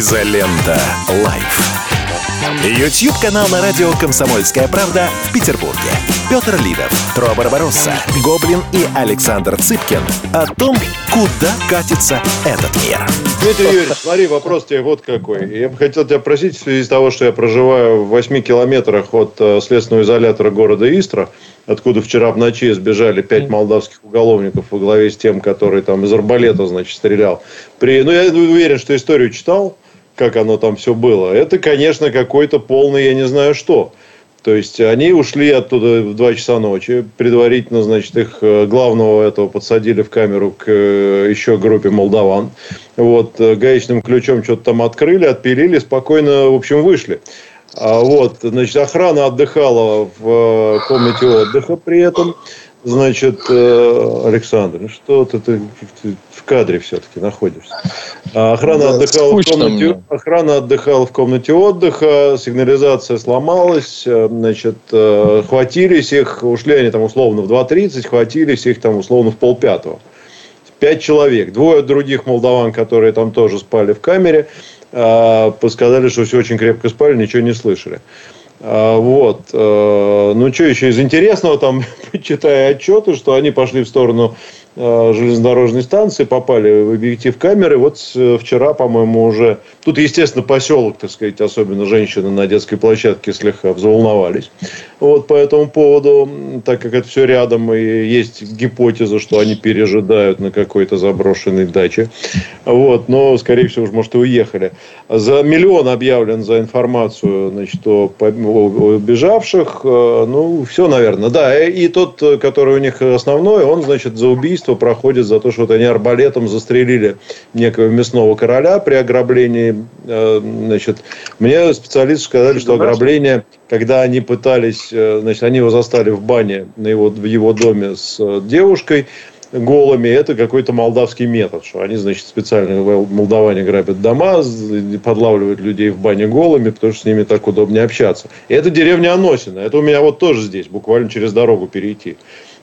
Изолента. Live. YouTube-канал на радио «Комсомольская правда» в Петербурге. Петр Лидов, Тро Барбаросса, Гоблин и Александр Цыпкин о том, куда катится этот мир. Дмитрий Юрьевич, смотри, вопрос тебе вот какой. Я бы хотел тебя просить в связи с того, что я проживаю в 8 километрах от э, следственного изолятора города Истра, откуда вчера в ночи сбежали пять молдавских уголовников во главе с тем, который там из арбалета, значит, стрелял. При... Ну, я уверен, что историю читал, как оно там все было. Это, конечно, какой-то полный, я не знаю что. То есть они ушли оттуда в 2 часа ночи. Предварительно, значит, их э, главного этого подсадили в камеру к э, еще группе молдаван. Вот, э, гаечным ключом что-то там открыли, отпилили, спокойно, в общем, вышли. А вот, значит, охрана отдыхала в комнате отдыха при этом. Значит, Александр, ну что ты, ты, ты в кадре все-таки находишься. А охрана, да, отдыхала в комнате, охрана отдыхала в комнате отдыха, сигнализация сломалась, э, значит, э, хватились их, ушли они там условно в 2.30, хватились их там условно в полпятого. Пять человек. Двое других молдаван, которые там тоже спали в камере, э, сказали, что все очень крепко спали, ничего не слышали. Вот. Ну, что еще из интересного, там, читая отчеты, что они пошли в сторону Э, железнодорожной станции, попали в объектив камеры. Вот э, вчера, по-моему, уже... Тут, естественно, поселок, так сказать, особенно женщины на детской площадке слегка взволновались. Вот по этому поводу, так как это все рядом, и есть гипотеза, что они пережидают на какой-то заброшенной даче. Вот, но, скорее всего, уж, может, и уехали. За миллион объявлен за информацию значит, о, о бежавших. Э, ну, все, наверное. Да, и тот, который у них основной, он, значит, за убийство убийство проходит за то, что вот они арбалетом застрелили некого мясного короля при ограблении. Э, значит, мне специалисты сказали, что ограбление, когда они пытались, э, значит, они его застали в бане на его, в его доме с э, девушкой, голыми, это какой-то молдавский метод, что они, значит, специально молдаване грабят дома, подлавливают людей в бане голыми, потому что с ними так удобнее общаться. И это деревня Аносина. Это у меня вот тоже здесь, буквально через дорогу перейти.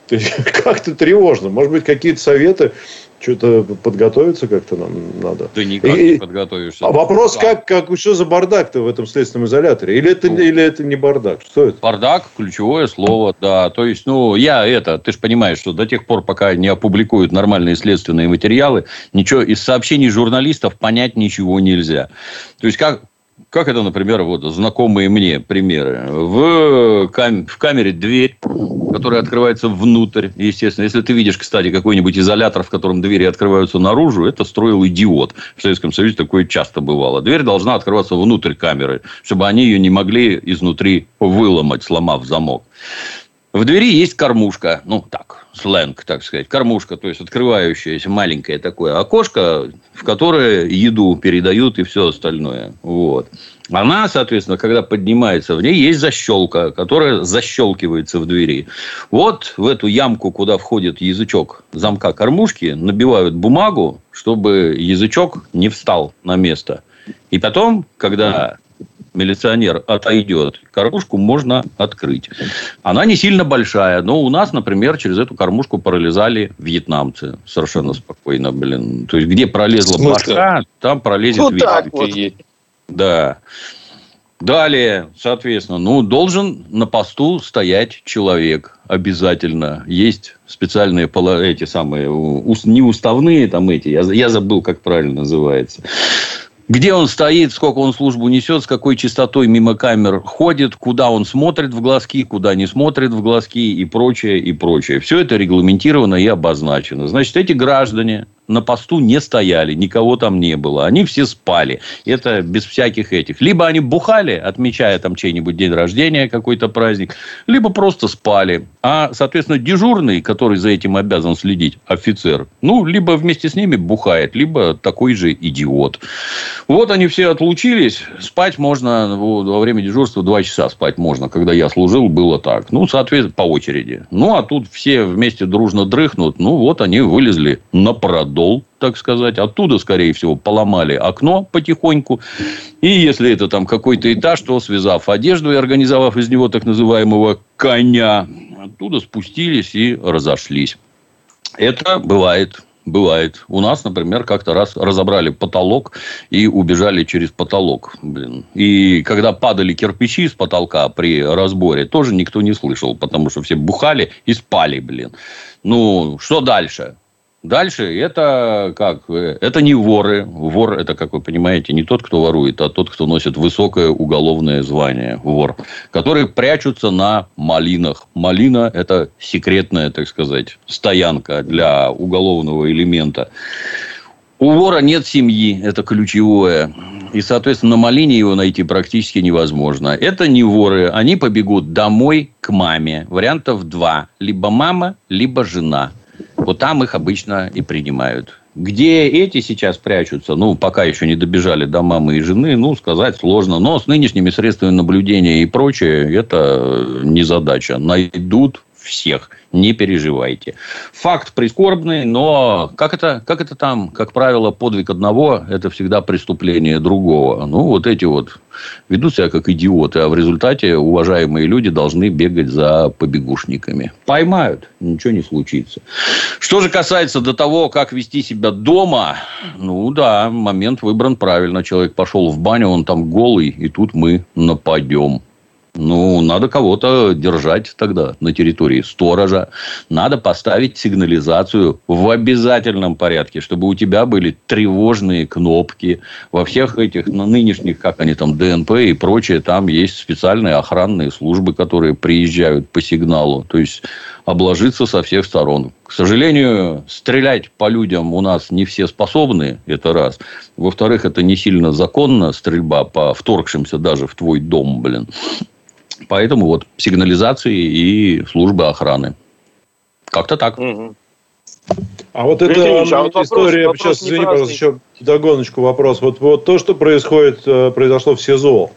То есть как-то тревожно. Может быть, какие-то советы, что-то подготовиться как-то нам надо. Да никак и, не подготовишься. А вопрос, как, как, что за бардак-то в этом следственном изоляторе? Или это, ну, или это не бардак? Что это? Бардак – ключевое слово, да. То есть, ну, я это, ты же понимаешь, что до тех пор, пока не опубликуют нормальные следственные материалы, ничего из сообщений журналистов понять ничего нельзя. То есть, как, как это, например, вот знакомые мне примеры. В, кам- в камере дверь, которая открывается внутрь, естественно. Если ты видишь, кстати, какой-нибудь изолятор, в котором двери открываются наружу, это строил идиот. В Советском Союзе такое часто бывало. Дверь должна открываться внутрь камеры, чтобы они ее не могли изнутри выломать, сломав замок. В двери есть кормушка, ну так, сленг, так сказать, кормушка, то есть открывающееся маленькое такое окошко, в которое еду передают и все остальное. Вот. Она, соответственно, когда поднимается, в ней есть защелка, которая защелкивается в двери. Вот в эту ямку, куда входит язычок замка кормушки, набивают бумагу, чтобы язычок не встал на место. И потом, когда милиционер отойдет, кормушку можно открыть. Она не сильно большая, но у нас, например, через эту кормушку пролезали вьетнамцы совершенно спокойно, блин. То есть, где пролезла башка, там пролезет ну, так вот. Да. Далее, соответственно, ну, должен на посту стоять человек обязательно. Есть специальные эти самые, не уставные там эти, я, я забыл, как правильно называется где он стоит, сколько он службу несет, с какой частотой мимо камер ходит, куда он смотрит в глазки, куда не смотрит в глазки и прочее, и прочее. Все это регламентировано и обозначено. Значит, эти граждане на посту не стояли, никого там не было. Они все спали. Это без всяких этих. Либо они бухали, отмечая там чей-нибудь день рождения, какой-то праздник, либо просто спали. А, соответственно, дежурный, который за этим обязан следить, офицер, ну, либо вместе с ними бухает, либо такой же идиот. Вот они все отлучились. Спать можно во время дежурства два часа спать можно. Когда я служил, было так. Ну, соответственно, по очереди. Ну, а тут все вместе дружно дрыхнут. Ну, вот они вылезли на продукт дол, так сказать. Оттуда, скорее всего, поломали окно потихоньку. И если это там какой-то этаж, то связав одежду и организовав из него так называемого коня, оттуда спустились и разошлись. Это бывает бывает. У нас, например, как-то раз разобрали потолок и убежали через потолок. Блин. И когда падали кирпичи с потолка при разборе, тоже никто не слышал, потому что все бухали и спали, блин. Ну, что дальше? Дальше это как? Это не воры. Вор это, как вы понимаете, не тот, кто ворует, а тот, кто носит высокое уголовное звание. Вор. Которые прячутся на малинах. Малина – это секретная, так сказать, стоянка для уголовного элемента. У вора нет семьи, это ключевое. И, соответственно, на малине его найти практически невозможно. Это не воры. Они побегут домой к маме. Вариантов два. Либо мама, либо жена. Вот там их обычно и принимают. Где эти сейчас прячутся, ну, пока еще не добежали до мамы и жены, ну, сказать сложно. Но с нынешними средствами наблюдения и прочее, это не задача. Найдут всех. Не переживайте. Факт прискорбный, но как это, как это там, как правило, подвиг одного – это всегда преступление другого. Ну, вот эти вот ведут себя как идиоты, а в результате уважаемые люди должны бегать за побегушниками. Поймают, ничего не случится. Что же касается до того, как вести себя дома, ну да, момент выбран правильно. Человек пошел в баню, он там голый, и тут мы нападем. Ну, надо кого-то держать тогда на территории сторожа. Надо поставить сигнализацию в обязательном порядке, чтобы у тебя были тревожные кнопки. Во всех этих на нынешних, как они там, ДНП и прочее, там есть специальные охранные службы, которые приезжают по сигналу. То есть, обложиться со всех сторон. К сожалению, стрелять по людям у нас не все способны, это раз. Во-вторых, это не сильно законно, стрельба по вторгшимся даже в твой дом, блин. Поэтому вот сигнализации и службы охраны. Как-то так. А вот эта а вот история, вопрос, сейчас, извини, пожалуйста, еще догоночку вопрос. Вот, вот то, что происходит, э, произошло в СИЗО,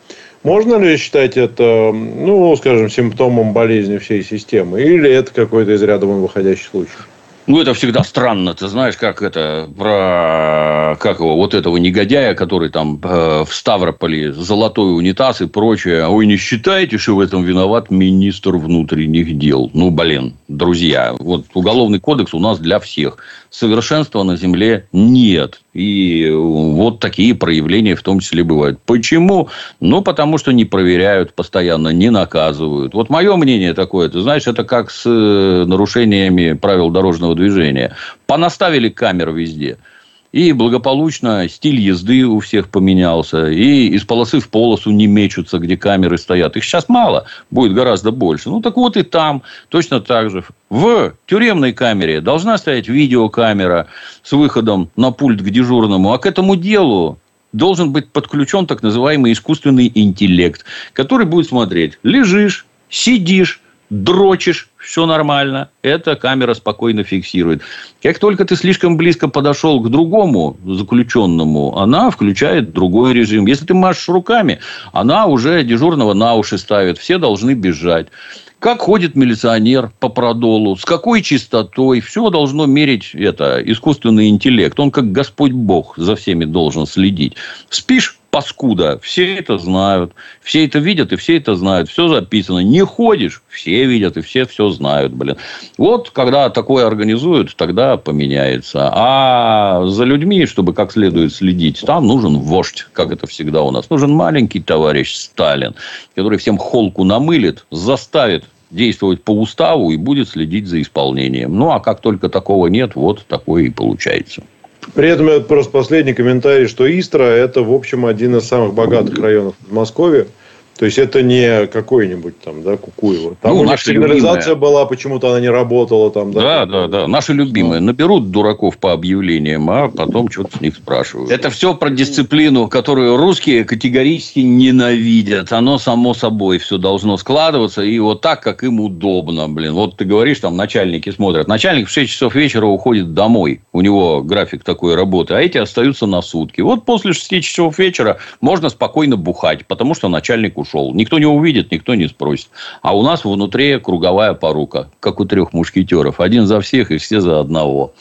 можно ли считать это, ну, скажем, симптомом болезни всей системы? Или это какой-то из ряда вон выходящий случай? Ну, это всегда странно. Ты знаешь, как это про как его, вот этого негодяя, который там э, в Ставрополе золотой унитаз и прочее. Ой, не считаете, что в этом виноват министр внутренних дел? Ну, блин, друзья, вот уголовный кодекс у нас для всех. Совершенства на земле нет. И вот такие проявления в том числе бывают. Почему? Ну, потому что не проверяют постоянно, не наказывают. Вот мое мнение такое, ты знаешь, это как с э, нарушениями правил дорожного движения. Понаставили камеры везде. И благополучно стиль езды у всех поменялся. И из полосы в полосу не мечутся, где камеры стоят. Их сейчас мало, будет гораздо больше. Ну, так вот и там точно так же. В тюремной камере должна стоять видеокамера с выходом на пульт к дежурному. А к этому делу должен быть подключен так называемый искусственный интеллект, который будет смотреть, лежишь, сидишь, дрочишь, все нормально. Эта камера спокойно фиксирует. Как только ты слишком близко подошел к другому заключенному, она включает другой режим. Если ты машешь руками, она уже дежурного на уши ставит. Все должны бежать. Как ходит милиционер по продолу, с какой частотой, все должно мерить это, искусственный интеллект. Он как Господь Бог за всеми должен следить. Спишь, паскуда. Все это знают. Все это видят и все это знают. Все записано. Не ходишь, все видят и все все знают, блин. Вот когда такое организуют, тогда поменяется. А за людьми, чтобы как следует следить, там нужен вождь, как это всегда у нас. Нужен маленький товарищ Сталин, который всем холку намылит, заставит действовать по уставу и будет следить за исполнением. Ну, а как только такого нет, вот такое и получается. При этом это просто последний комментарий, что Истра – это, в общем, один из самых богатых районов Подмосковья. То есть это не какой-нибудь там, да, Кукуево. Там ну, у них сигнализация любимая. была, почему-то она не работала там. Да, да, да. да. Наши любимые. Наберут дураков по объявлениям, а потом что-то с них спрашивают. Это все про дисциплину, которую русские категорически ненавидят. Оно само собой все должно складываться. И вот так, как им удобно, блин. Вот ты говоришь, там начальники смотрят. Начальник в 6 часов вечера уходит домой. У него график такой работы. А эти остаются на сутки. Вот после 6 часов вечера можно спокойно бухать, потому что начальник ушел. Никто не увидит, никто не спросит. А у нас внутри круговая порука, как у трех мушкетеров. Один за всех и все за одного.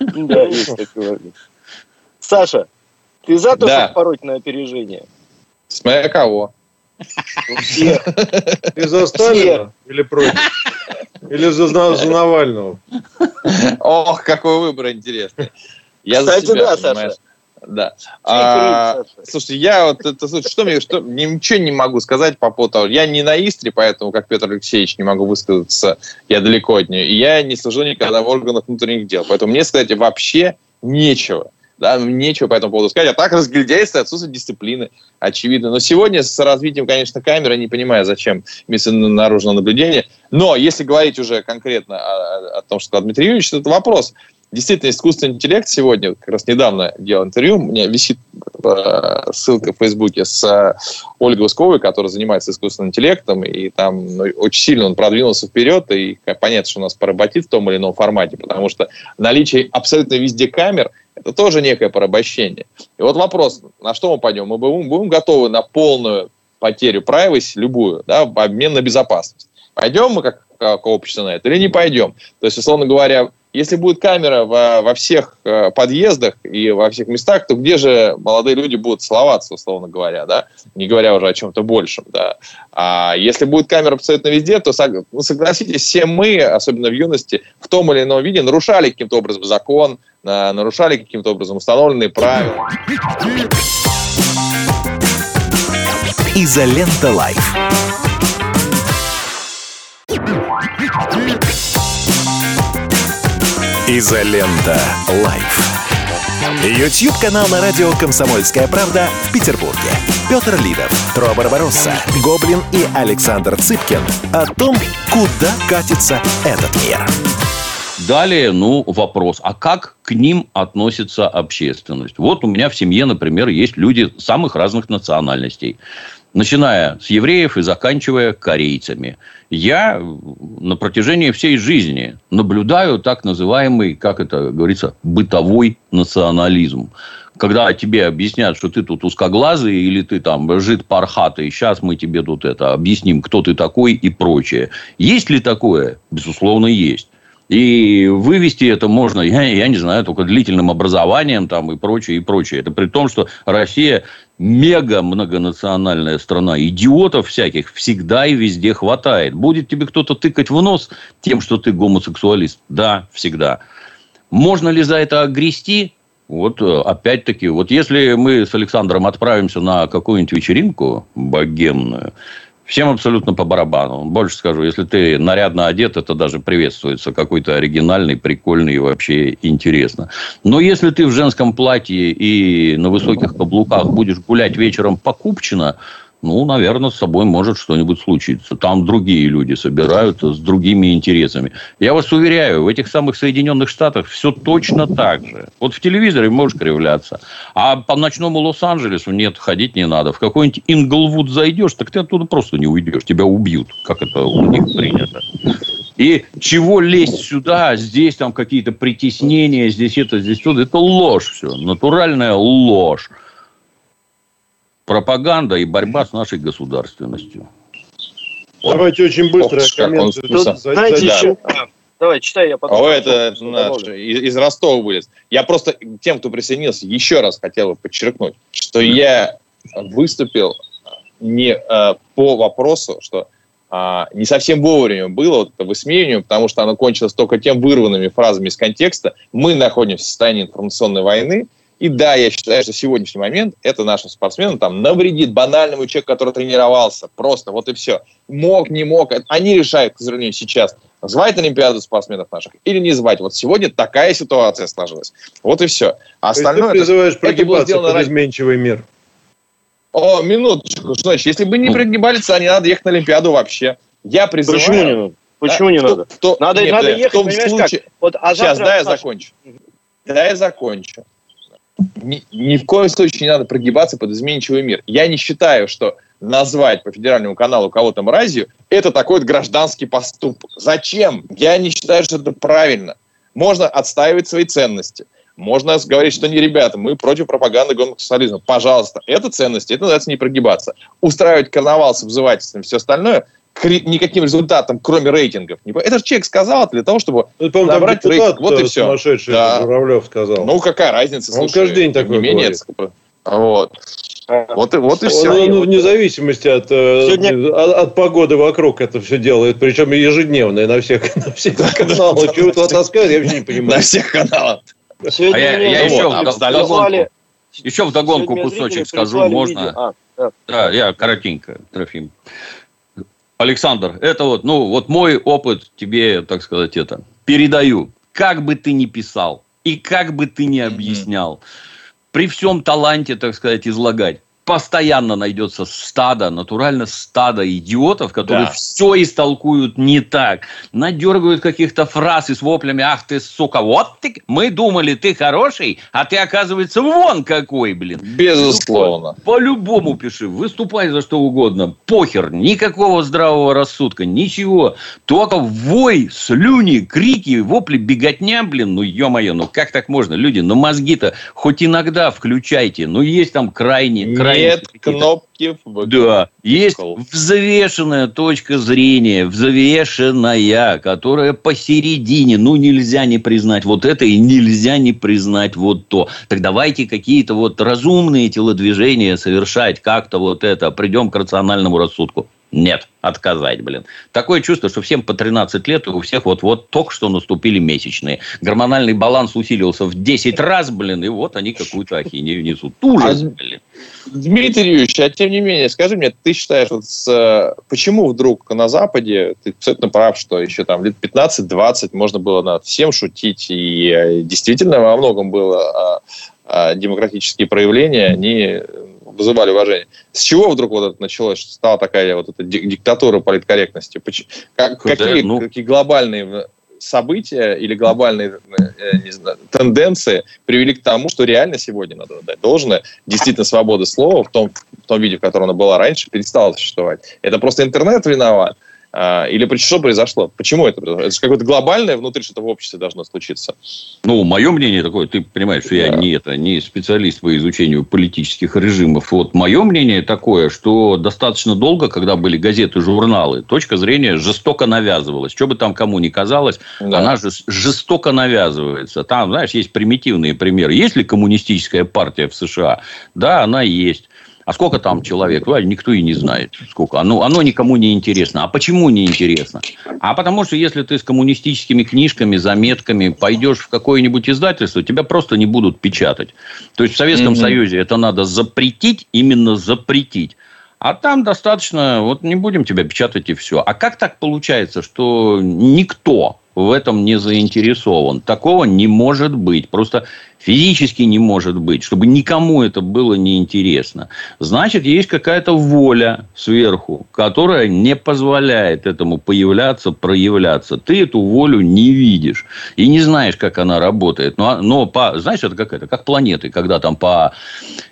Да, есть такое. Саша, ты за то, чтобы пороть на опережение? Смотря кого. Всех. Ты за Сталина или против? Или за, за Навального? Ох, какой выбор интересный. Я Кстати, за себя, да, понимаешь? Саша. Да. А, слушайте, я вот это, что мне, что ничего не могу сказать по поводу того. Я не на Истре, поэтому, как Петр Алексеевич, не могу высказаться. Я далеко от нее. И я не служу никогда в органах внутренних дел. Поэтому мне сказать вообще нечего. Да, нечего по этому поводу сказать. А так разглядяйся, отсутствие дисциплины, очевидно. Но сегодня с развитием, конечно, камеры, не понимаю, зачем наружное наблюдение. Но если говорить уже конкретно о, о том, что сказал Дмитрий Юрьевич, это вопрос – Действительно, искусственный интеллект сегодня, как раз недавно делал интервью, у меня висит э, ссылка в Фейсбуке с э, Ольгой Усковой, которая занимается искусственным интеллектом, и там ну, очень сильно он продвинулся вперед, и понятно, что у нас поработит в том или ином формате, потому что наличие абсолютно везде камер – это тоже некое порабощение. И вот вопрос, на что мы пойдем? Мы будем, будем готовы на полную потерю privacy, любую, да, обмен на безопасность. Пойдем мы как, как общество на это или не пойдем? То есть, условно говоря, если будет камера во, во всех э, подъездах и во всех местах, то где же молодые люди будут целоваться, условно говоря, да? Не говоря уже о чем-то большем, да? А если будет камера абсолютно везде, то, ну, согласитесь, все мы, особенно в юности, в том или ином виде нарушали каким-то образом закон, нарушали каким-то образом установленные правила. Изолента Live. Изолента. Live. YouTube канал на радио «Комсомольская правда» в Петербурге. Петр Лидов, Тро Барбаросса, Гоблин и Александр Цыпкин о том, куда катится этот мир. Далее, ну, вопрос. А как к ним относится общественность? Вот у меня в семье, например, есть люди самых разных национальностей начиная с евреев и заканчивая корейцами. Я на протяжении всей жизни наблюдаю так называемый, как это говорится, бытовой национализм. Когда тебе объяснят, что ты тут узкоглазый или ты там жид пархатый, сейчас мы тебе тут это объясним, кто ты такой и прочее. Есть ли такое? Безусловно, есть. И вывести это можно, я, я не знаю, только длительным образованием там и прочее, и прочее. Это при том, что Россия мега многонациональная страна. Идиотов всяких всегда и везде хватает. Будет тебе кто-то тыкать в нос тем, что ты гомосексуалист? Да, всегда. Можно ли за это огрести? Вот э, опять-таки, вот если мы с Александром отправимся на какую-нибудь вечеринку богемную, Всем абсолютно по барабану. Больше скажу, если ты нарядно одет, это даже приветствуется. Какой-то оригинальный, прикольный и вообще интересно. Но если ты в женском платье и на высоких каблуках будешь гулять вечером по Купчино, ну, наверное, с собой может что-нибудь случиться. Там другие люди собираются с другими интересами. Я вас уверяю, в этих самых Соединенных Штатах все точно так же. Вот в телевизоре можешь кривляться, а по ночному Лос-Анджелесу нет, ходить не надо. В какой-нибудь Инглвуд зайдешь, так ты оттуда просто не уйдешь. Тебя убьют, как это у них принято. И чего лезть сюда, здесь там какие-то притеснения, здесь это, здесь то, это ложь все, натуральная ложь пропаганда и борьба с нашей государственностью. Давайте очень быстро комменты. Знаете, да. еще... Давай, читай, я потом... О, это наш, из, из Ростова вылез. Я просто тем, кто присоединился, еще раз хотел бы подчеркнуть, что я выступил не э, по вопросу, что э, не совсем вовремя было вот это высмеивание, потому что оно кончилось только тем вырванными фразами из контекста. Мы находимся в состоянии информационной войны, и да, я считаю, что сегодняшний момент это нашим спортсменам там навредит банальному человеку, который тренировался. Просто вот и все. Мог, не мог. Они решают, к сожалению, сейчас, звать Олимпиаду спортсменов наших или не звать. Вот сегодня такая ситуация сложилась. Вот и все. А остальное... ты призываешь это, прогибаться это под изменчивый мир. О, минуточку. Что значит? Если бы не прогибались, то не надо ехать на Олимпиаду вообще. Я призываю... Почему не надо? Почему да? не надо? Кто, надо, нет, надо ехать, в том случае... Как? Вот, а Сейчас, да, я закончу. Да, я закончу ни, ни в коем случае не надо прогибаться под изменчивый мир. Я не считаю, что назвать по федеральному каналу кого-то мразью, это такой вот гражданский поступок. Зачем? Я не считаю, что это правильно. Можно отстаивать свои ценности. Можно говорить, что не, ребята, мы против пропаганды гомосексуализма. Пожалуйста, это ценности, это называется не прогибаться. Устраивать карнавал с обзывательством и все остальное – никаким результатам, кроме рейтингов. Это же человек сказал для того, чтобы ну, набрать рейтинг. Вот и все. Сумасшедший да. Журавлев сказал. Ну, какая разница? Он каждый день такой не менее, Вот. Вот, и, вот и все. Ну, ну, вне зависимости от, э, Сегодня... от, от погоды вокруг это все делает. Причем ежедневно на всех, на всех каналах. Чего это таскают, я вообще не понимаю. На всех каналах. Сегодня а я, я еще, вот, вдогонку, еще вдогонку кусочек скажу, можно? А, да. да, я коротенько, Трофим. Александр, это вот, ну, вот мой опыт тебе, так сказать, это передаю. Как бы ты ни писал и как бы ты ни объяснял, mm-hmm. при всем таланте, так сказать, излагать, постоянно найдется стадо, натурально стадо идиотов, которые да. все истолкуют не так. Надергают каких-то фраз и с воплями, ах ты, сука, вот ты, мы думали, ты хороший, а ты, оказывается, вон какой, блин. Безусловно. По-любому пиши, выступай за что угодно, похер, никакого здравого рассудка, ничего. Только вой, слюни, крики, вопли, беготня, блин, ну, ё-моё, ну как так можно? Люди, ну мозги-то хоть иногда включайте, ну есть там крайне, крайне нет кнопки в Да, есть взвешенная точка зрения, взвешенная, которая посередине. Ну, нельзя не признать вот это и нельзя не признать вот то. Так давайте какие-то вот разумные телодвижения совершать, как-то вот это, придем к рациональному рассудку. Нет, отказать, блин. Такое чувство, что всем по 13 лет, и у всех вот-вот только что наступили месячные. Гормональный баланс усилился в 10 раз, блин, и вот они какую-то ахинею несут. Ужас, а, блин. Дмитрий Юрьевич, а тем не менее, скажи мне, ты считаешь, вот с, почему вдруг на Западе, ты абсолютно прав, что еще там лет 15-20 можно было над всем шутить, и э, действительно во многом было а, а, демократические проявления, они вызывали уважение. С чего вдруг вот это началось, что стала такая вот эта диктатура политкорректности? Как, какие, ну... какие глобальные события или глобальные э, знаю, тенденции привели к тому, что реально сегодня надо дать должное. Действительно, свобода слова в том, в том виде, в котором она была раньше, перестала существовать. Это просто интернет виноват. А, или что произошло? Почему это произошло? Это какое-то глобальное внутри что-то в обществе должно случиться. Ну, мое мнение такое, ты понимаешь, что я не, это, не специалист по изучению политических режимов. Вот мое мнение такое, что достаточно долго, когда были газеты, журналы, точка зрения жестоко навязывалась. Что бы там кому ни казалось, да. она же жестоко навязывается. Там, знаешь, есть примитивные примеры. Есть ли коммунистическая партия в США? Да, она есть. А сколько там человек? Никто и не знает. Сколько. Оно, оно никому не интересно. А почему не интересно? А потому что если ты с коммунистическими книжками, заметками пойдешь в какое-нибудь издательство, тебя просто не будут печатать. То есть в Советском mm-hmm. Союзе это надо запретить, именно запретить. А там достаточно, вот не будем тебя печатать и все. А как так получается, что никто в этом не заинтересован? Такого не может быть. Просто Физически не может быть, чтобы никому это было неинтересно. Значит, есть какая-то воля сверху, которая не позволяет этому появляться, проявляться. Ты эту волю не видишь и не знаешь, как она работает. Но, но по, знаешь, это как это, как планеты, когда там по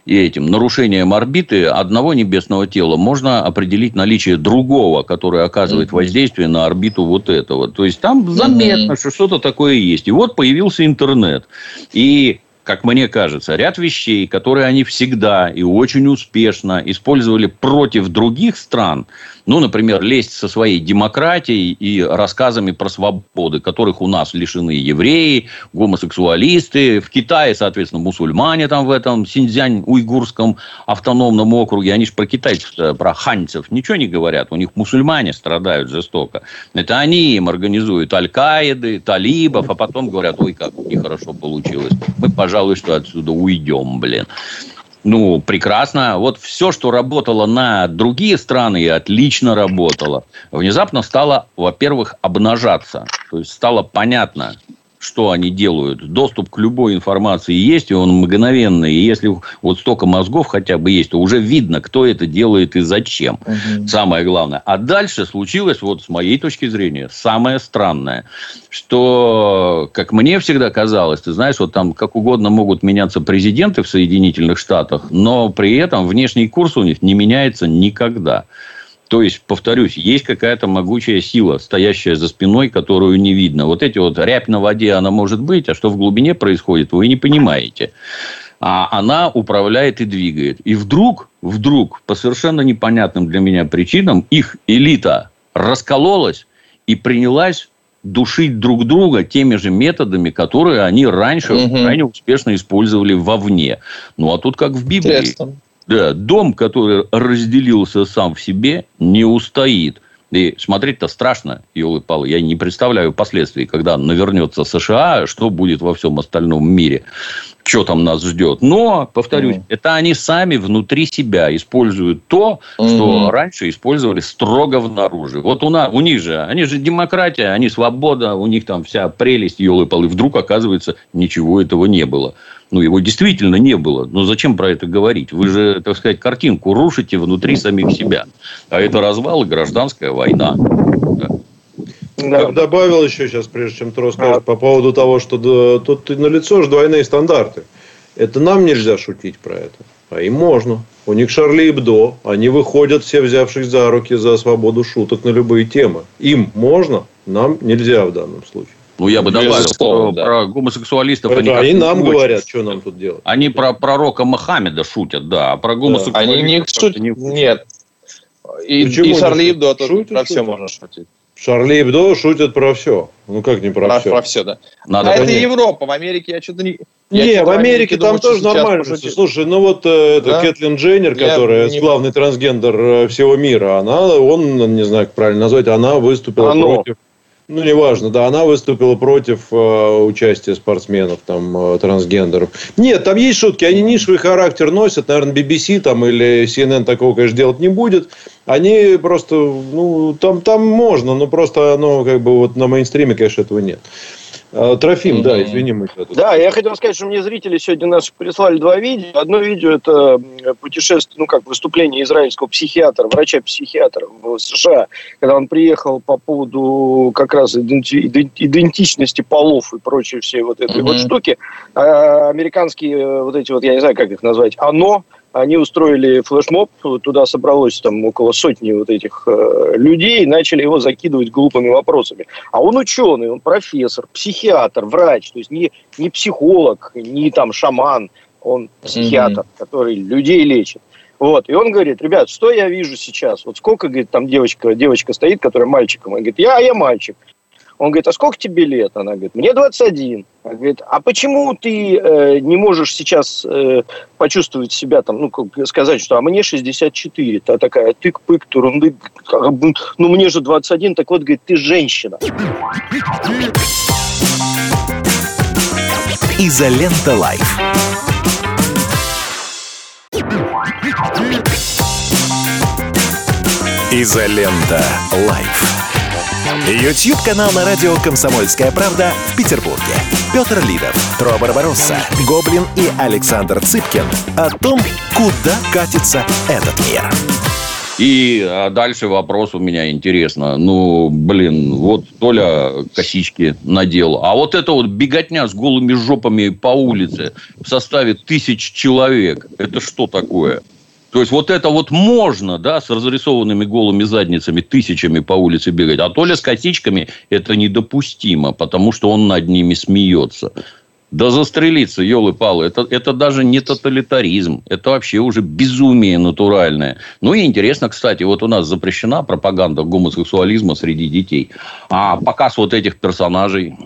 этим нарушениям орбиты одного небесного тела можно определить наличие другого, которое оказывает воздействие на орбиту вот этого. То есть там заметно, что что-то такое есть. И вот появился интернет. И как мне кажется, ряд вещей, которые они всегда и очень успешно использовали против других стран, ну, например, лезть со своей демократией и рассказами про свободы, которых у нас лишены евреи, гомосексуалисты, в Китае, соответственно, мусульмане там в этом Синьцзянь-Уйгурском автономном округе, они же про китайцев, э, про ханьцев ничего не говорят, у них мусульмане страдают жестоко. Это они им организуют Аль-Каиды, талибов, а потом говорят, ой, как нехорошо получилось. Мы, пожалуй, что отсюда уйдем, блин ну, прекрасно. Вот все, что работало на другие страны, отлично работало, внезапно стало, во-первых, обнажаться. То есть, стало понятно, что они делают. Доступ к любой информации есть, и он мгновенный. И если вот столько мозгов хотя бы есть, то уже видно, кто это делает и зачем. Угу. Самое главное. А дальше случилось, вот с моей точки зрения, самое странное, что, как мне всегда казалось, ты знаешь, вот там как угодно могут меняться президенты в Соединительных Штатах, но при этом внешний курс у них не меняется никогда. То есть, повторюсь, есть какая-то могучая сила, стоящая за спиной, которую не видно. Вот эти вот рябь на воде, она может быть, а что в глубине происходит, вы не понимаете. А она управляет и двигает. И вдруг, вдруг, по совершенно непонятным для меня причинам, их элита раскололась и принялась душить друг друга теми же методами, которые они раньше угу. крайне успешно использовали вовне. Ну, а тут как в Библии. Интересно. Да, дом, который разделился сам в себе, не устоит. И смотреть-то страшно, елы-палы. Я не представляю последствий, когда навернется США, что будет во всем остальном мире что там нас ждет. Но, повторюсь, mm. это они сами внутри себя используют то, mm-hmm. что раньше использовали строго внаружи. Вот у, нас, у них же, они же демократия, они свобода, у них там вся прелесть, елы-палы. Вдруг, оказывается, ничего этого не было. Ну, его действительно не было. Но зачем про это говорить? Вы же, так сказать, картинку рушите внутри самих себя. А это развал и гражданская война. Да. Я бы добавил еще сейчас, прежде чем ты расскажешь, а. по поводу того, что да, тут на лицо же двойные стандарты. Это нам нельзя шутить про это. А им можно. У них Шарли и Бдо. Они выходят, все взявшись за руки за свободу шуток на любые темы. Им можно, нам нельзя в данном случае. Ну, я бы добавил, что да. про гомосексуалистов это, они, они нам очень... говорят, что нам тут делать. Они про пророка Мохаммеда шутят, да, а про гомосексуалистов... Они не шутят, нет. И, и Шарли Ибдо тоже про все можно шутить. Шарли Эбдо шутят про все. Ну как не про, про все? Про все, да. Надо а это Европа. В Америке я что-то не... Я не, в Америке там тоже нормально. Пошутить. Слушай, ну вот э, да? Кэтлин Дженнер, которая не... главный трансгендер э, всего мира, она, он, не знаю, как правильно назвать, она выступила Оно. против ну, неважно, да, она выступила против э, участия спортсменов, там, э, трансгендеров. Нет, там есть шутки, они нишевый характер носят, наверное, BBC там или CNN такого, конечно, делать не будет. Они просто, ну, там, там можно, но просто оно, как бы, вот на мейнстриме, конечно, этого нет. А, Трофим, mm-hmm. да, извини, мы тут... Да, я хотел сказать, что мне зрители сегодня нас прислали два видео. Одно видео – это путешествие, ну, как выступление израильского психиатра, врача-психиатра в США, когда он приехал по поводу как раз иденти- идентичности полов и прочей всей вот этой mm-hmm. вот штуки. А американские э, вот эти вот, я не знаю, как их назвать, «Оно», они устроили флешмоб, туда собралось там около сотни вот этих э, людей, начали его закидывать глупыми вопросами. А он ученый, он профессор, психиатр, врач, то есть не, не психолог, не там шаман, он психиатр, mm-hmm. который людей лечит. Вот. И он говорит, ребят, что я вижу сейчас? Вот сколько, говорит, там девочка, девочка стоит, которая мальчиком. Он говорит, я, я мальчик. Он говорит, а сколько тебе лет? Она говорит, мне 21. Она говорит, а почему ты э, не можешь сейчас э, почувствовать себя, там, ну, как сказать, что а мне 64. Та такая тык-пык, турунды. Ну, мне же 21. Так вот, говорит, ты женщина. Изолента Live. Изолента Live. YouTube-канал на радио «Комсомольская правда» в Петербурге. Петр Лидов, Тро Барбаросса, Гоблин и Александр Цыпкин о том, куда катится этот мир. И а дальше вопрос у меня интересно. Ну, блин, вот Толя косички надел. А вот это вот беготня с голыми жопами по улице в составе тысяч человек, это что такое? То есть, вот это вот можно, да, с разрисованными голыми задницами тысячами по улице бегать. А Толя с косичками это недопустимо, потому что он над ними смеется. Да застрелиться, елы-палы, это, это даже не тоталитаризм, это вообще уже безумие натуральное. Ну и интересно, кстати, вот у нас запрещена пропаганда гомосексуализма среди детей. А показ вот этих персонажей,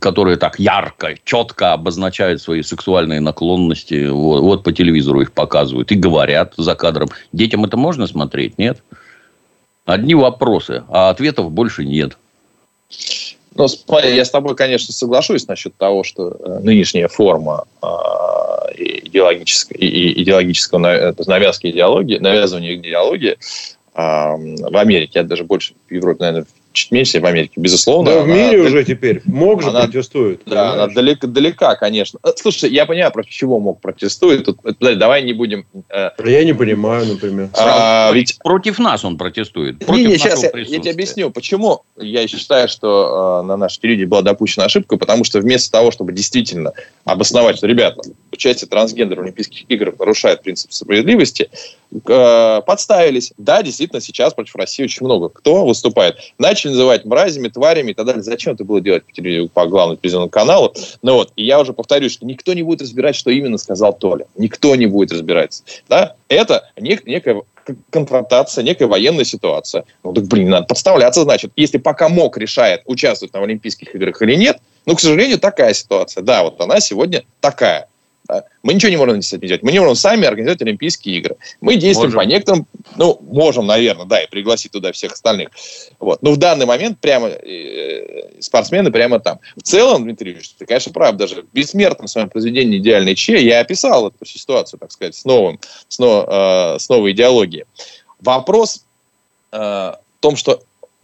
которые так ярко, четко обозначают свои сексуальные наклонности, вот, вот по телевизору их показывают и говорят за кадром. Детям это можно смотреть, нет? Одни вопросы, а ответов больше нет. Ну, я с тобой, конечно, соглашусь насчет того, что э, нынешняя форма а, идеологического, идеологического навязки идеологии, навязывания идеологии в Америке, я даже больше в Европе, наверное, чуть меньше, в Америке, безусловно. Да, в мире она, уже теперь. Мог же она, протестует. Да, она далека, далека, конечно. Э, слушай, я понимаю, против чего мог протестует. Тут, давай не будем... Э, я не понимаю, например. А, ведь против нас он протестует. Против не, не, сейчас я, я тебе объясню, почему я считаю, что э, на нашей телевидении была допущена ошибка, потому что вместо того, чтобы действительно обосновать, что, ребята, участие трансгендера в Олимпийских играх нарушает принцип справедливости, э, подставились. Да, действительно, сейчас против России очень много кто выступает. Начали называть мразями, тварями и так далее. Зачем это было делать по, телевизору, по главному телевизионному каналу? Ну вот, и я уже повторюсь, что никто не будет разбирать, что именно сказал Толя. Никто не будет разбираться. Да? Это нек- некая конфронтация, некая военная ситуация. Ну так, блин, надо подставляться, значит. Если пока МОК решает, участвовать на Олимпийских играх или нет, ну, к сожалению, такая ситуация. Да, вот она сегодня такая. Да? Мы ничего не можем с этим делать. Мы не можем сами организовать Олимпийские игры. Мы действуем можем. по некоторым, ну, можем, наверное, да, и пригласить туда всех остальных. Вот. Но в данный момент прямо э, спортсмены прямо там. В целом, Дмитрий Ильич, ты, конечно, прав, даже в бессмертном своем произведении «Идеальный Че» я описал эту ситуацию, так сказать, с, новым, с, но, э, с новой идеологией. Вопрос э, в том, что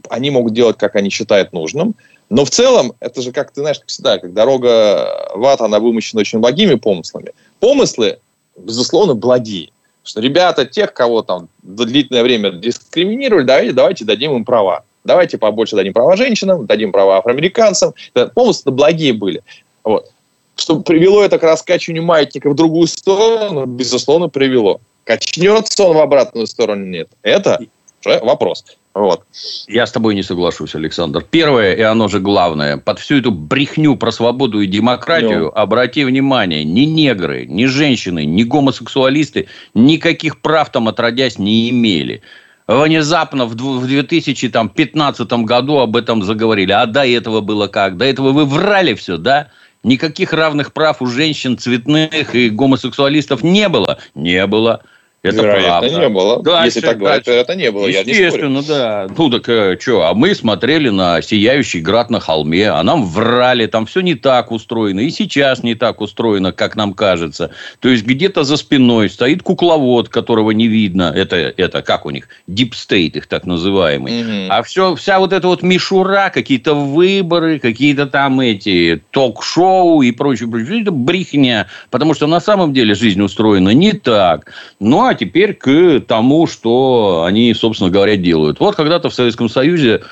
они могут делать, как они считают нужным, но в целом, это же, как ты знаешь, как всегда, как дорога в ад, она вымощена очень благими помыслами. Помыслы, безусловно, благие. Что ребята, тех, кого там длительное время дискриминировали, давайте, давайте дадим им права. Давайте побольше дадим права женщинам, дадим права афроамериканцам. Помыслы благие были. Вот. Что привело это к раскачиванию маятника в другую сторону, безусловно, привело. Качнется он в обратную сторону, нет. Это уже вопрос. Вот. Я с тобой не соглашусь, Александр. Первое, и оно же главное, под всю эту брехню про свободу и демократию, ну. обрати внимание, ни негры, ни женщины, ни гомосексуалисты никаких прав там отродясь не имели. Внезапно в 2015 году об этом заговорили. А до этого было как? До этого вы врали все, да? Никаких равных прав у женщин, цветных и гомосексуалистов не было? Не было. Это Вероятно, правда. не было. Дальше, Если так говорить, то это не было. Естественно, да. Ну, так э, что? А мы смотрели на сияющий град на холме, а нам врали, там все не так устроено. И сейчас не так устроено, как нам кажется. То есть, где-то за спиной стоит кукловод, которого не видно. Это, это как у них? Deep state их так называемый. Угу. А все, вся вот эта вот мишура, какие-то выборы, какие-то там эти ток-шоу и прочее, прочее. Это брехня. Потому что на самом деле жизнь устроена не так. Ну, а теперь к тому, что они, собственно говоря, делают. Вот когда-то в Советском Союзе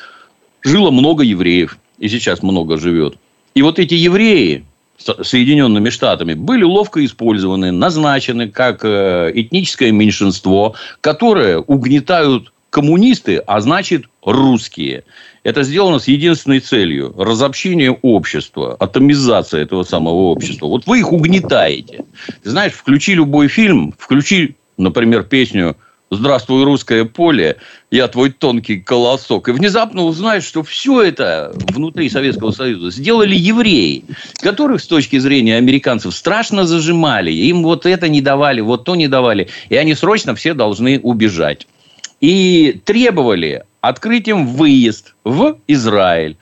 жило много евреев, и сейчас много живет. И вот эти евреи, Соединенными Штатами были ловко использованы, назначены как э, этническое меньшинство, которое угнетают коммунисты, а значит русские. Это сделано с единственной целью – разобщение общества, атомизация этого самого общества. Вот вы их угнетаете. Ты знаешь, включи любой фильм, включи например, песню «Здравствуй, русское поле, я твой тонкий колосок». И внезапно узнаешь, что все это внутри Советского Союза сделали евреи, которых с точки зрения американцев страшно зажимали. Им вот это не давали, вот то не давали. И они срочно все должны убежать. И требовали открыть им выезд в Израиль.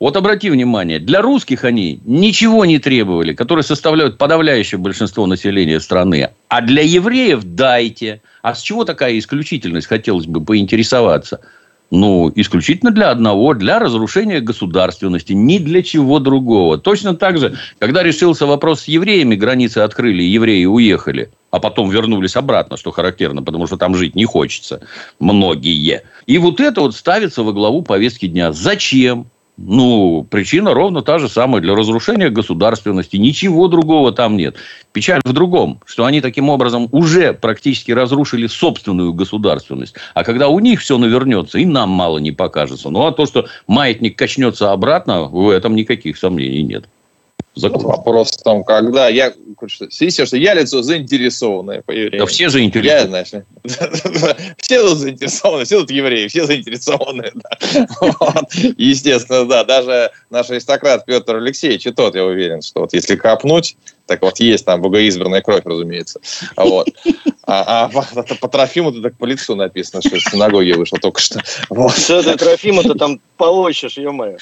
Вот обрати внимание, для русских они ничего не требовали, которые составляют подавляющее большинство населения страны. А для евреев дайте. А с чего такая исключительность, хотелось бы поинтересоваться? Ну, исключительно для одного, для разрушения государственности, ни для чего другого. Точно так же, когда решился вопрос с евреями, границы открыли, евреи уехали, а потом вернулись обратно, что характерно, потому что там жить не хочется, многие. И вот это вот ставится во главу повестки дня. Зачем? Ну, причина ровно та же самая для разрушения государственности. Ничего другого там нет. Печаль в другом, что они таким образом уже практически разрушили собственную государственность. А когда у них все навернется, и нам мало не покажется. Ну, а то, что маятник качнется обратно, в этом никаких сомнений нет закон. Вопрос в том, когда я... Естественно, что я лицо заинтересованное по евреям. Да все заинтересованы. Я, знаешь, все тут заинтересованы, все тут евреи, все заинтересованы. Да. Вот. Естественно, да. Даже наш аристократ Петр Алексеевич, и тот, я уверен, что вот если копнуть, так вот есть там богоизбранная кровь, разумеется. Вот. А, а по Трофиму-то так по лицу написано, что из синагоги вышел только что. Вот. Что ты Трофима-то там получишь, ё-моё.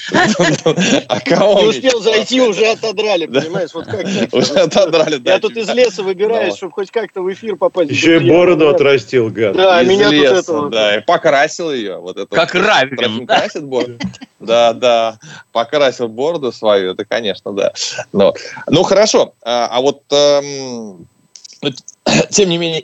А кого Не успел зайти, уже отодрали, понимаешь? Вот как Уже отодрали, да. Я тут из леса выбираюсь, чтобы хоть как-то в эфир попасть. Еще и бороду отрастил, гад. Да, меня тут это... Да, и покрасил ее. Вот это как Равин. красит бороду. Да, да. Покрасил бороду свою, это, конечно, да. Но, ну, хорошо. А, а вот, эм, тем не менее,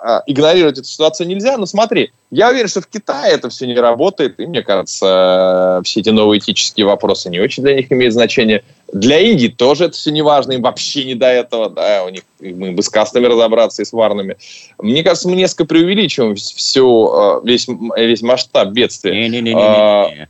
а, игнорировать эту ситуацию нельзя. Но смотри, я уверен, что в Китае это все не работает. И мне кажется, все эти новые этические вопросы не очень для них имеют значение. Для Индии тоже это все не важно. Им вообще не до этого. Да, у них мы бы с кастами разобраться и с варными. Мне кажется, мы несколько преувеличиваем всю, а, весь, весь масштаб бедствия. Не-не-не.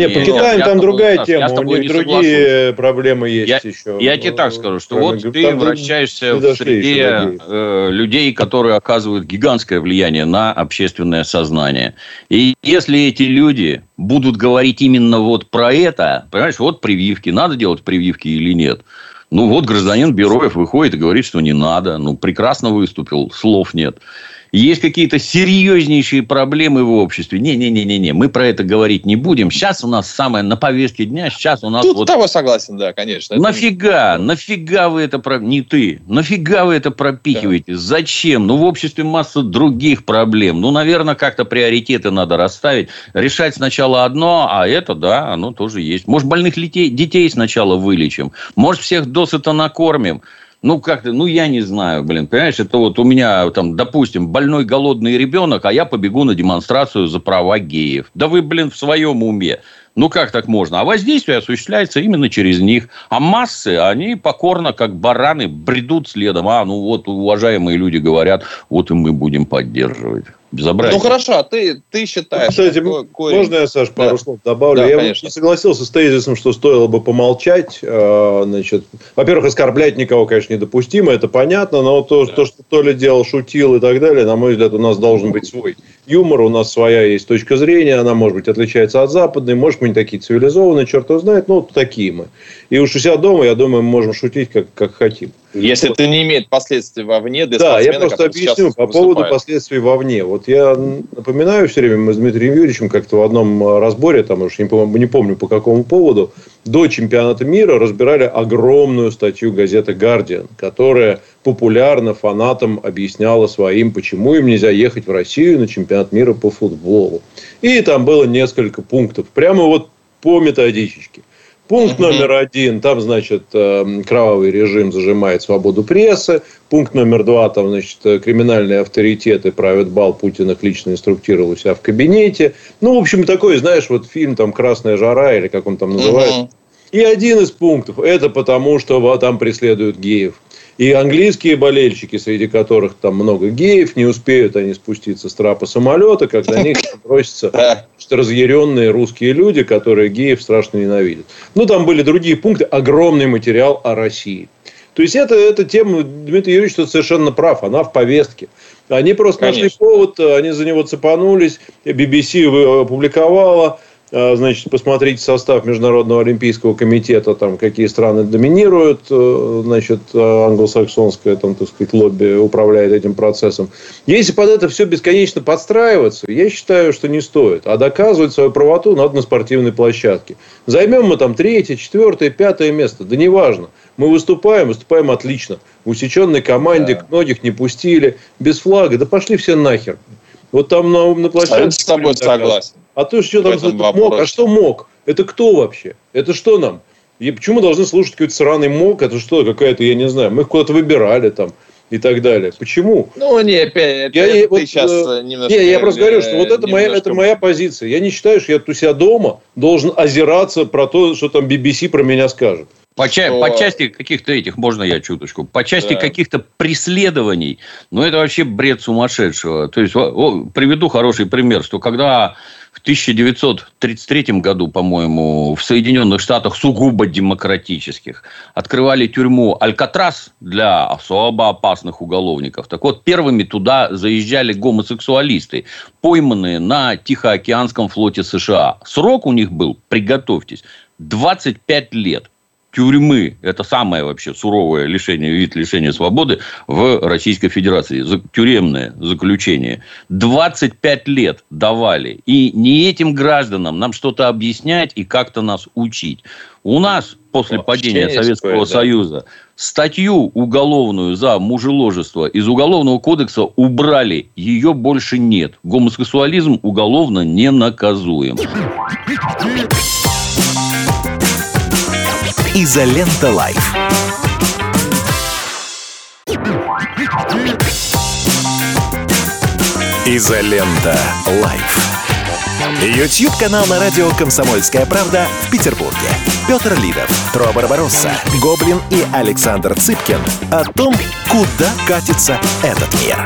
Не, по Китаю там другая Стас, тема, у них другие проблемы есть я, еще. Я тебе так скажу, что вот ты вращаешься в среде э, людей, которые оказывают гигантское влияние на общественное сознание. И если эти люди будут говорить именно вот про это, понимаешь, вот прививки, надо делать прививки или нет, Ну, вот гражданин Бероев выходит и говорит, что не надо. Ну, прекрасно выступил, слов нет есть какие-то серьезнейшие проблемы в обществе. Не-не-не-не, мы про это говорить не будем. Сейчас у нас самое на повестке дня, сейчас у нас... Тут вот... того согласен, да, конечно. Нафига? Это... Нафига вы это... Про... Не ты. Нафига вы это пропихиваете? Да. Зачем? Ну, в обществе масса других проблем. Ну, наверное, как-то приоритеты надо расставить. Решать сначала одно, а это, да, оно тоже есть. Может, больных детей сначала вылечим. Может, всех досыта накормим. Ну, как-то, ну, я не знаю, блин, понимаешь, это вот у меня, там, допустим, больной голодный ребенок, а я побегу на демонстрацию за права геев. Да вы, блин, в своем уме. Ну, как так можно? А воздействие осуществляется именно через них. А массы, они покорно, как бараны, бредут следом. А, ну, вот уважаемые люди говорят, вот и мы будем поддерживать безобразие. Ну хорошо, а ты, ты считаешь... Кстати, корень... можно я, Саш, пару да. слов добавлю? Да, я конечно. не согласился с тезисом, что стоило бы помолчать. А, значит, во-первых, оскорблять никого, конечно, недопустимо, это понятно, но то, да. то, что то ли делал, шутил и так далее, на мой взгляд, у нас должен быть свой юмор, у нас своя есть точка зрения, она, может быть, отличается от западной, может, мы не такие цивилизованные, черт его знает, но вот такие мы. И уж у себя дома, я думаю, мы можем шутить, как, как хотим. Если вот. это не имеет последствий вовне, для Да, я просто объясню по поводу последствий вовне. Вот я напоминаю все время, мы с Дмитрием Юрьевичем как-то в одном э, разборе, там уж не помню, не помню по какому поводу, до чемпионата мира разбирали огромную статью газеты «Гардиан», которая популярно фанатам объясняла своим, почему им нельзя ехать в Россию на чемпионат мира по футболу. И там было несколько пунктов, прямо вот по методичечке. Пункт номер один, там, значит, э, кровавый режим зажимает свободу прессы. Пункт номер два, там, значит, криминальные авторитеты правят бал, Путин их лично инструктировал у себя в кабинете. Ну, в общем, такой, знаешь, вот фильм там «Красная жара» или как он там называется. И один из пунктов, это потому, что там преследуют геев. И английские болельщики, среди которых там много геев, не успеют они спуститься с трапа самолета, когда них бросятся разъяренные русские люди, которые геев страшно ненавидят. Ну, там были другие пункты, огромный материал о России. То есть, это, эта тема, Дмитрий Юрьевич тут совершенно прав, она в повестке. Они просто Конечно. нашли повод, они за него цепанулись, BBC опубликовала, а, значит, посмотрите состав Международного олимпийского комитета, там, какие страны доминируют, э, значит, а, англосаксонское, там, так сказать, лобби управляет этим процессом. Если под это все бесконечно подстраиваться, я считаю, что не стоит. А доказывать свою правоту надо на спортивной площадке. Займем мы там третье, четвертое, пятое место, да неважно. Мы выступаем, выступаем отлично. В усеченной команде да. многих не пустили, без флага, да пошли все нахер. Вот там на, на площадке... А с тобой согласен. А то, что там мог, а что мог? Это кто вообще? Это что нам? И почему мы должны слушать какой-то сраный мог? Это что, какая-то, я не знаю, мы их куда-то выбирали там и так далее. Почему? Ну, не, опять, я, это вот, ты сейчас э, немножко... Не, я просто говорю, что вот это моя, это моя позиция. Я не считаю, что я у себя дома должен озираться про то, что там BBC про меня скажет. По, что... по части каких-то этих, можно я чуточку, по части да. каких-то преследований, ну, это вообще бред сумасшедшего. То есть, о, приведу хороший пример, что когда в 1933 году, по-моему, в Соединенных Штатах сугубо демократических открывали тюрьму Алькатрас для особо опасных уголовников. Так вот, первыми туда заезжали гомосексуалисты, пойманные на Тихоокеанском флоте США. Срок у них был, приготовьтесь, 25 лет тюрьмы. Это самое вообще суровое лишение, вид лишения свободы в Российской Федерации. Тюремное заключение. 25 лет давали. И не этим гражданам нам что-то объяснять и как-то нас учить. У нас после О, падения Советского такое, Союза да. статью уголовную за мужеложество из Уголовного кодекса убрали. Ее больше нет. Гомосексуализм уголовно не наказуем. Изолента Live. Изолента Live. YouTube канал на радио «Комсомольская правда» в Петербурге. Петр Лидов, Тро Барбаросса, Гоблин и Александр Цыпкин о том, куда катится этот мир.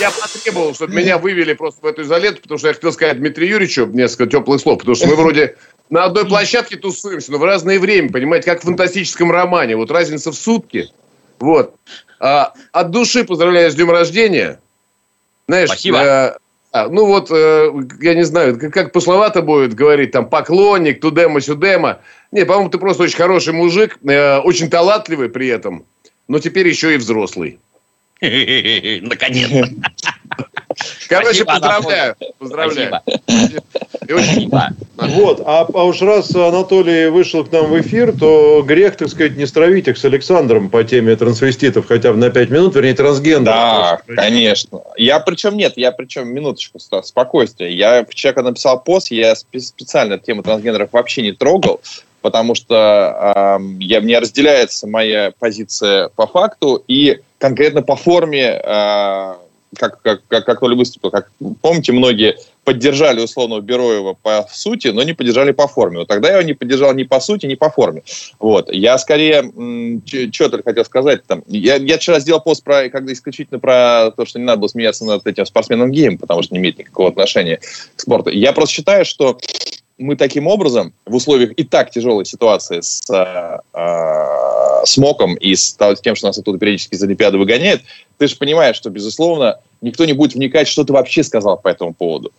Я потребовал, чтобы меня вывели просто в эту изоленту, потому что я хотел сказать Дмитрию Юрьевичу несколько теплых слов, потому что мы вроде на одной площадке тусуемся, но в разное время, понимаете, как в фантастическом романе. Вот разница в сутки. Вот. А, от души поздравляю с днем рождения. Знаешь, Спасибо. Э, А, ну вот, э, я не знаю, как, как пошловато будет говорить, там, поклонник, тудема-сюдема. Не, по-моему, ты просто очень хороший мужик, э, очень талантливый при этом, но теперь еще и взрослый. Наконец-то. Короче, поздравляю. Поздравляю. Спасибо. Вот, а, а уж раз Анатолий вышел к нам в эфир, то грех, так сказать, не стравить их с Александром по теме трансвеститов хотя бы на 5 минут, вернее, трансгендеров. Да, конечно. Я причем нет, я причем, минуточку, спокойствие. Я когда написал пост, я специально тему трансгендеров вообще не трогал, потому что э, я, мне разделяется моя позиция по факту и конкретно по форме э, как, как, как, как Толя выступил. Как, помните, многие поддержали условного Бероева по сути, но не поддержали по форме. Вот тогда я его не поддержал ни по сути, ни по форме. Вот. Я скорее, что только хотел сказать, там, я, я вчера сделал пост про, когда исключительно про то, что не надо было смеяться над этим спортсменом геем, потому что не имеет никакого отношения к спорту. Я просто считаю, что мы таким образом в условиях и так тяжелой ситуации с, э, с МОКом и с тем, что нас оттуда периодически из Олимпиады выгоняет, ты же понимаешь, что, безусловно, никто не будет вникать, что ты вообще сказал по этому поводу.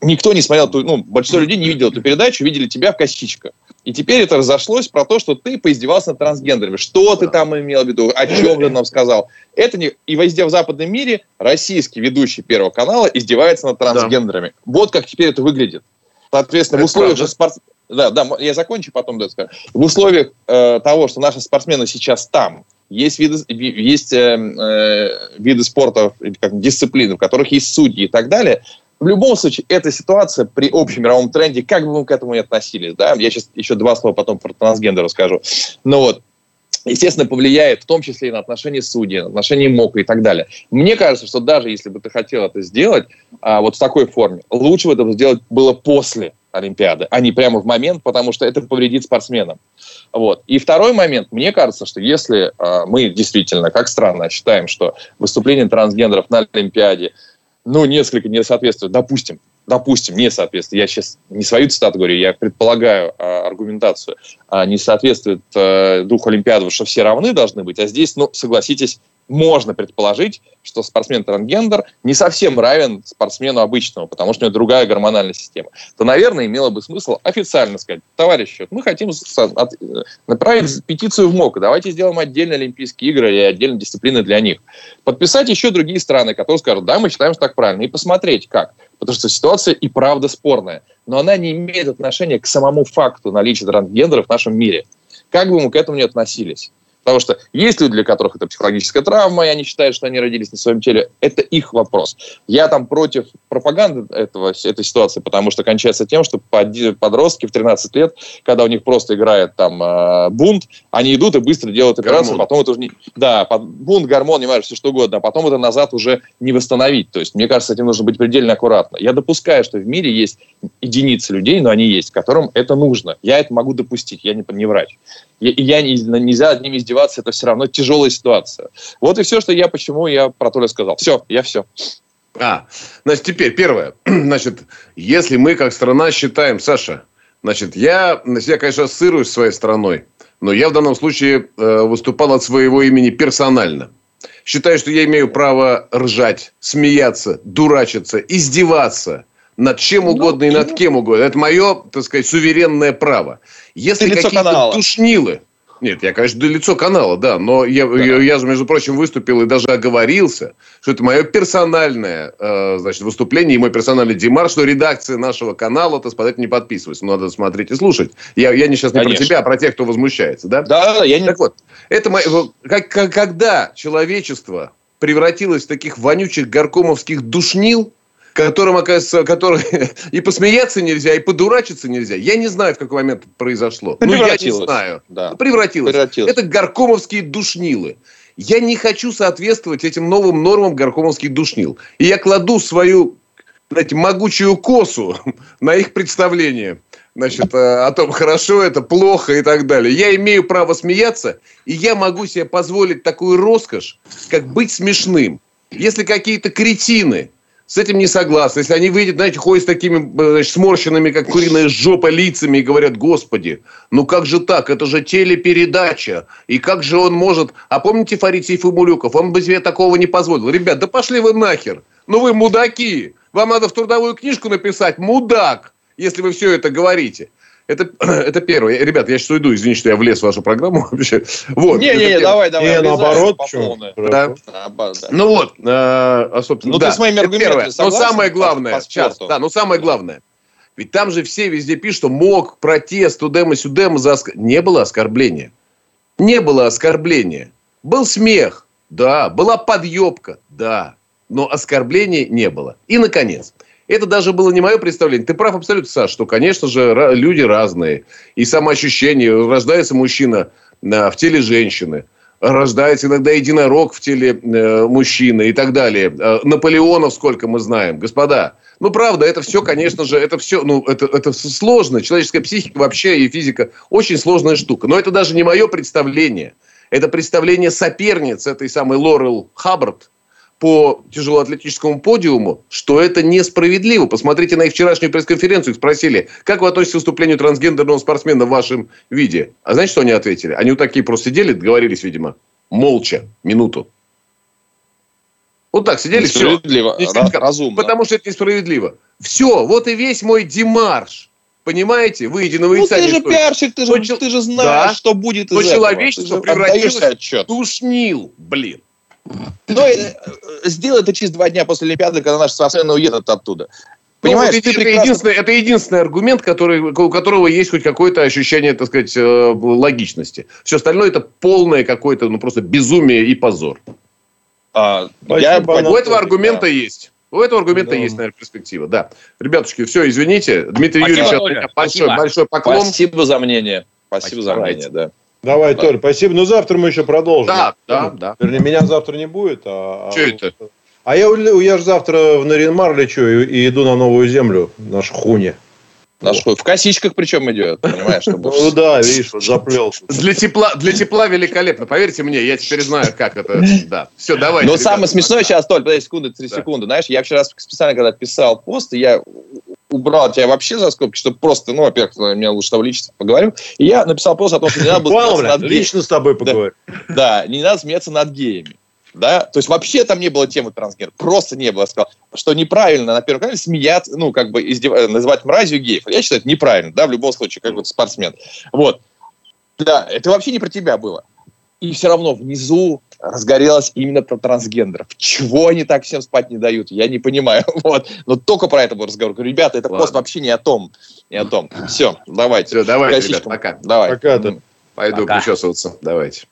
Никто не смотрел, ну, большинство людей не видел эту передачу, видели тебя в косичках. И теперь это разошлось про то, что ты поиздевался над трансгендерами. Что ты там имел в виду? О чем ты нам сказал? Это не... И везде в западном мире российский ведущий Первого канала издевается над трансгендерами. Да. Вот как теперь это выглядит. Соответственно, это в условиях же спорт... Да, да, я закончу, потом да, скажу. В условиях э, того, что наши спортсмены сейчас там, есть виды, есть э, э, виды спорта, как дисциплины, в которых есть судьи и так далее. В любом случае, эта ситуация при общем мировом тренде, как бы мы к этому ни относились, да, я сейчас еще два слова потом про трансгендер расскажу. Но вот, естественно, повлияет в том числе и на отношения судей, на отношения МОКа и так далее. Мне кажется, что даже если бы ты хотел это сделать а, вот в такой форме, лучше бы это сделать было после Олимпиады, а не прямо в момент, потому что это повредит спортсменам. Вот. И второй момент, мне кажется, что если а, мы действительно, как страна, считаем, что выступление трансгендеров на Олимпиаде ну, несколько не соответствует, допустим, допустим, не соответствует, я сейчас не свою цитату говорю, я предполагаю а, аргументацию, а, не соответствует а, духу Олимпиады, что все равны должны быть, а здесь, ну, согласитесь, можно предположить, что спортсмен-трансгендер не совсем равен спортсмену обычному, потому что у него другая гормональная система, то, наверное, имело бы смысл официально сказать, товарищи, мы хотим направить петицию в МОК, давайте сделаем отдельные Олимпийские игры и отдельные дисциплины для них. Подписать еще другие страны, которые скажут, да, мы считаем, что так правильно, и посмотреть, как. Потому что ситуация и правда спорная. Но она не имеет отношения к самому факту наличия трансгендеров в нашем мире. Как бы мы к этому ни относились. Потому что есть люди, для которых это психологическая травма, и они считают, что они родились на своем теле. Это их вопрос. Я там против пропаганды этого, этой ситуации, потому что кончается тем, что подростки в 13 лет, когда у них просто играет там э, бунт, они идут и быстро делают операцию, гормон. потом это уже не... Да, бунт, гормон, не знаю, все что угодно, а потом это назад уже не восстановить. То есть, мне кажется, этим нужно быть предельно аккуратно. Я допускаю, что в мире есть единицы людей, но они есть, которым это нужно. Я это могу допустить, я не, не врач. Я, я не, нельзя над ними издеваться, это все равно тяжелая ситуация. Вот и все, что я, почему я про Толя сказал. Все, я все. А, значит, теперь первое. Значит, если мы как страна считаем, Саша, значит, я, я, конечно, ассоциируюсь своей страной, но я в данном случае э, выступал от своего имени персонально. Считаю, что я имею право ржать, смеяться, дурачиться, издеваться над чем ну, угодно ну, и над кем угодно. Это мое, так сказать, суверенное право. Если какие-то душнилы, нет, я, конечно, до лицо канала, да, но я, да. я, я же, между прочим, выступил и даже оговорился, что это мое персональное э, значит, выступление и мой персональный демар, что редакция нашего канала, так сказать, не подписывается. Надо смотреть и слушать. Я, я не сейчас не конечно. про тебя, а про тех, кто возмущается, да? Да, да, я не... Так вот, это мое, как, как, когда человечество превратилось в таких вонючих горкомовских душнил, которым, оказывается, который и посмеяться нельзя, и подурачиться нельзя. Я не знаю, в какой момент это произошло. Ну, я не знаю. Да. Ну, превратилось. превратилось. Это горкомовские душнилы. Я не хочу соответствовать этим новым нормам горкомовских душнил. И я кладу свою знаете, могучую косу на их представление значит, э, о том, хорошо это, плохо и так далее. Я имею право смеяться, и я могу себе позволить такую роскошь, как быть смешным. Если какие-то кретины с этим не согласны. Если они выйдут, знаете, ходят с такими значит, сморщенными, как куриная жопа, лицами и говорят, господи, ну как же так, это же телепередача, и как же он может... А помните Фарид Сейфумулюков? Он бы себе такого не позволил. Ребят, да пошли вы нахер, ну вы мудаки, Вам надо в трудовую книжку написать «мудак», если вы все это говорите. Это, это первое. Ребят, я сейчас уйду, извините, что я влез в вашу программу вообще. Вот, Не-не-не, давай, давай. Не, наоборот. Да. Наоборот, да. Ну вот, э, а, собственно, Ну, да, ты с моими это аргументами первое. Но согласен самое главное, по сейчас, да, но самое главное, ведь там же все везде пишут, что мог, протест, тудема, сюдема, за оск- не было оскорбления. Не было оскорбления. Был смех, да, была подъебка, да, но оскорблений не было. И, наконец, это даже было не мое представление. Ты прав абсолютно, Саш, что, конечно же, люди разные. И самоощущение. Рождается мужчина а, в теле женщины. Рождается иногда единорог в теле э, мужчины и так далее. Э, Наполеонов сколько мы знаем. Господа, ну, правда, это все, конечно же, это все, ну, это, это сложно. Человеческая психика вообще и физика очень сложная штука. Но это даже не мое представление. Это представление соперниц этой самой Лорел Хаббард по тяжелоатлетическому подиуму, что это несправедливо. Посмотрите на их вчерашнюю пресс-конференцию. Их спросили, как вы относитесь к выступлению трансгендерного спортсмена в вашем виде? А знаете, что они ответили? Они вот такие просто сидели, договорились, видимо, молча, минуту. Вот так сидели, все. Несправедливо, ра- разумно. Потому что это несправедливо. Все, вот и весь мой демарш. Понимаете? На Ну, выйца. ты же пиарщик, ты же, Ну, чел- ты же знаешь, Да. что будет Но из этого. человечество Ты превратилось отчет. Душнил, блин. Ну, э, сделай это через два дня после Олимпиады, когда наши спортсмены уедут оттуда. Понимаешь, Ну, вот ты это, прекрасно- единственный, это единственный аргумент, который, у которого есть хоть какое-то ощущение, так сказать, э, логичности. Все остальное это полное какое-то, ну, просто безумие и позор. А, Спасибо, я. У этого аргумента есть. У этого аргумента Да. есть, наверное, перспектива. Да. Ребятушки, все, извините. Дмитрий Спасибо, Юрьевич, от Толя, меня большой, спасибо. большой поклон. Спасибо за мнение. Спасибо за Давайте. мнение, да. Давай, Толь, спасибо. Ну, завтра мы еще продолжим. Да, да, да. Вернее, меня завтра не будет. А, Чё это? А я, я же завтра в Наринмар лечу и, и иду на новую землю, на Шхуне. Наш хуй в косичках причем идет, понимаешь, чтобы... Ну да, видишь, вот заплелся. Для тепла, для тепла великолепно. Поверьте мне, я теперь знаю, как это. Да. Все, давайте. Но ребята. самое смешное сейчас, Толь, подожди секунду, три Да. секунды. Знаешь, я вчера специально, когда писал пост, я убрал тебя вообще за скобки, чтобы просто, ну, во-первых, меня лучше того лично поговорил. И я написал пост о том, что не надо было блядь, над геями. лично с тобой поговорю. Да, не надо смеяться над геями. Да, то есть вообще там не было темы трансгендер, просто не было. Я сказал, что неправильно на первом канале смеяться, ну, как бы издев... э, называть мразью геев. Я считаю, это неправильно, да, в любом случае, как вот спортсмен. Вот. Да, это вообще не про тебя было. И все равно внизу разгорелось именно про трансгендеров. Чего они так всем спать не дают, я не понимаю. Вот. Но только про это был разговор. Говорю, ребята, это Ладно. пост вообще не о том. Не о том. Все, давайте. Все, давайте, ребят, пока. Давай. Пока-то. Пойду Пока. причесываться. Давайте.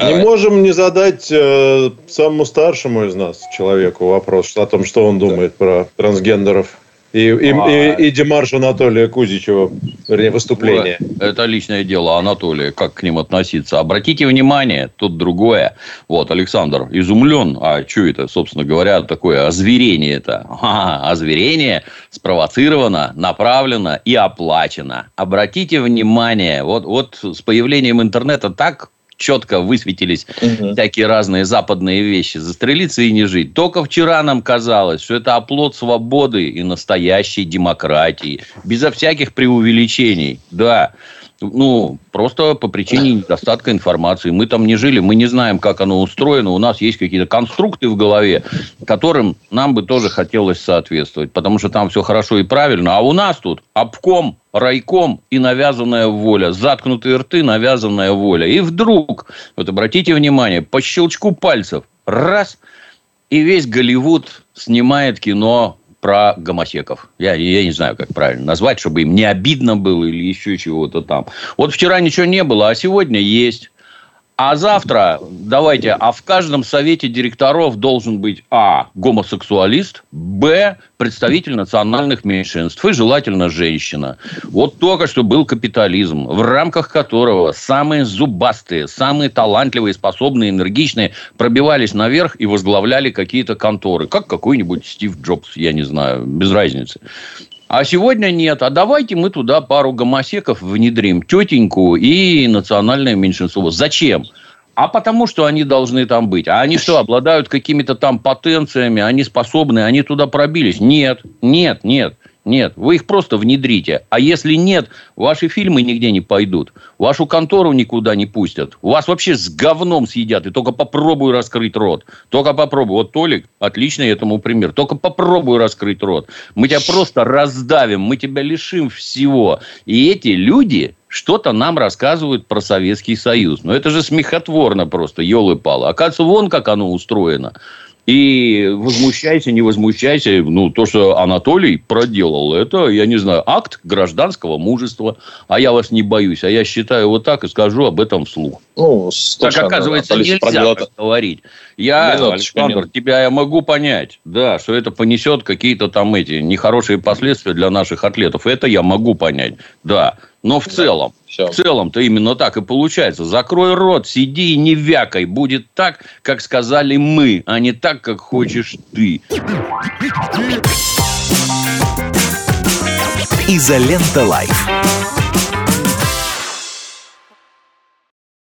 Не можем не задать э, самому старшему из нас человеку вопрос о том, что он думает про трансгендеров. И, и, А. и, и демарш Анатолия Кузичева, вернее, выступление. Это личное дело Анатолия, как к ним относиться. Обратите внимание, тут другое. Вот, Александр изумлен. А что это, собственно говоря, такое озверение это? Ага, озверение спровоцировано, направлено и оплачено. Обратите внимание, вот, вот с появлением интернета так четко высветились Мгм. всякие разные западные вещи. Застрелиться и не жить. Только вчера нам казалось, что это оплот свободы и настоящей демократии. Безо всяких преувеличений. Да. Ну, просто по причине недостатка информации. Мы там не жили, мы не знаем, как оно устроено. У нас есть какие-то конструкты в голове, которым нам бы тоже хотелось соответствовать. Потому что там все хорошо и правильно. А у нас тут обком, райком и навязанная воля. Заткнутые рты, навязанная воля. И вдруг, вот обратите внимание, по щелчку пальцев, раз, и весь Голливуд снимает кино про гомосеков. Я, я не знаю, как правильно назвать, чтобы им не обидно было или еще чего-то там. Вот вчера ничего не было, а сегодня есть. А завтра, давайте, а в каждом совете директоров должен быть А. Гомосексуалист, Б. Представитель национальных меньшинств и желательно женщина. Вот только что был капитализм, в рамках которого самые зубастые, самые талантливые, способные, энергичные пробивались наверх и возглавляли какие-то конторы. Как какой-нибудь Стив Джобс, я не знаю, без разницы. А сегодня нет. А давайте мы туда пару гомосеков внедрим. Тетеньку и национальное меньшинство. Зачем? А потому, что они должны там быть. А они что, обладают какими-то там потенциями? Они способны? Они туда пробились? Нет, нет, нет. Нет. Вы их просто внедрите. А если нет, ваши фильмы нигде не пойдут. Вашу контору никуда не пустят. Вас вообще с говном съедят. И только попробуй раскрыть рот. Только попробуй. Вот Толик отличный этому пример. Только попробуй раскрыть рот. Мы тебя просто раздавим. Мы тебя лишим всего. И эти люди что-то нам рассказывают про Советский Союз. Но это же смехотворно просто, елы-палы. Оказывается, вон как оно устроено. И возмущайся, не возмущайся. Ну, то, что Анатолий проделал, это, я не знаю, акт гражданского мужества. А я вас не боюсь. А я считаю вот так и скажу об этом вслух. Ну, так, оказывается, Анатолий нельзя так говорить. Я, Минуточку, Александр, минут. тебя я могу понять. Да, что это понесет какие-то там эти нехорошие последствия для наших атлетов. Это я могу понять. Да. Но в целом, все. в целом-то именно так и получается. Закрой рот, сиди и не вякай. Будет так, как сказали мы, а не так, как хочешь ты. Изолента Лайф.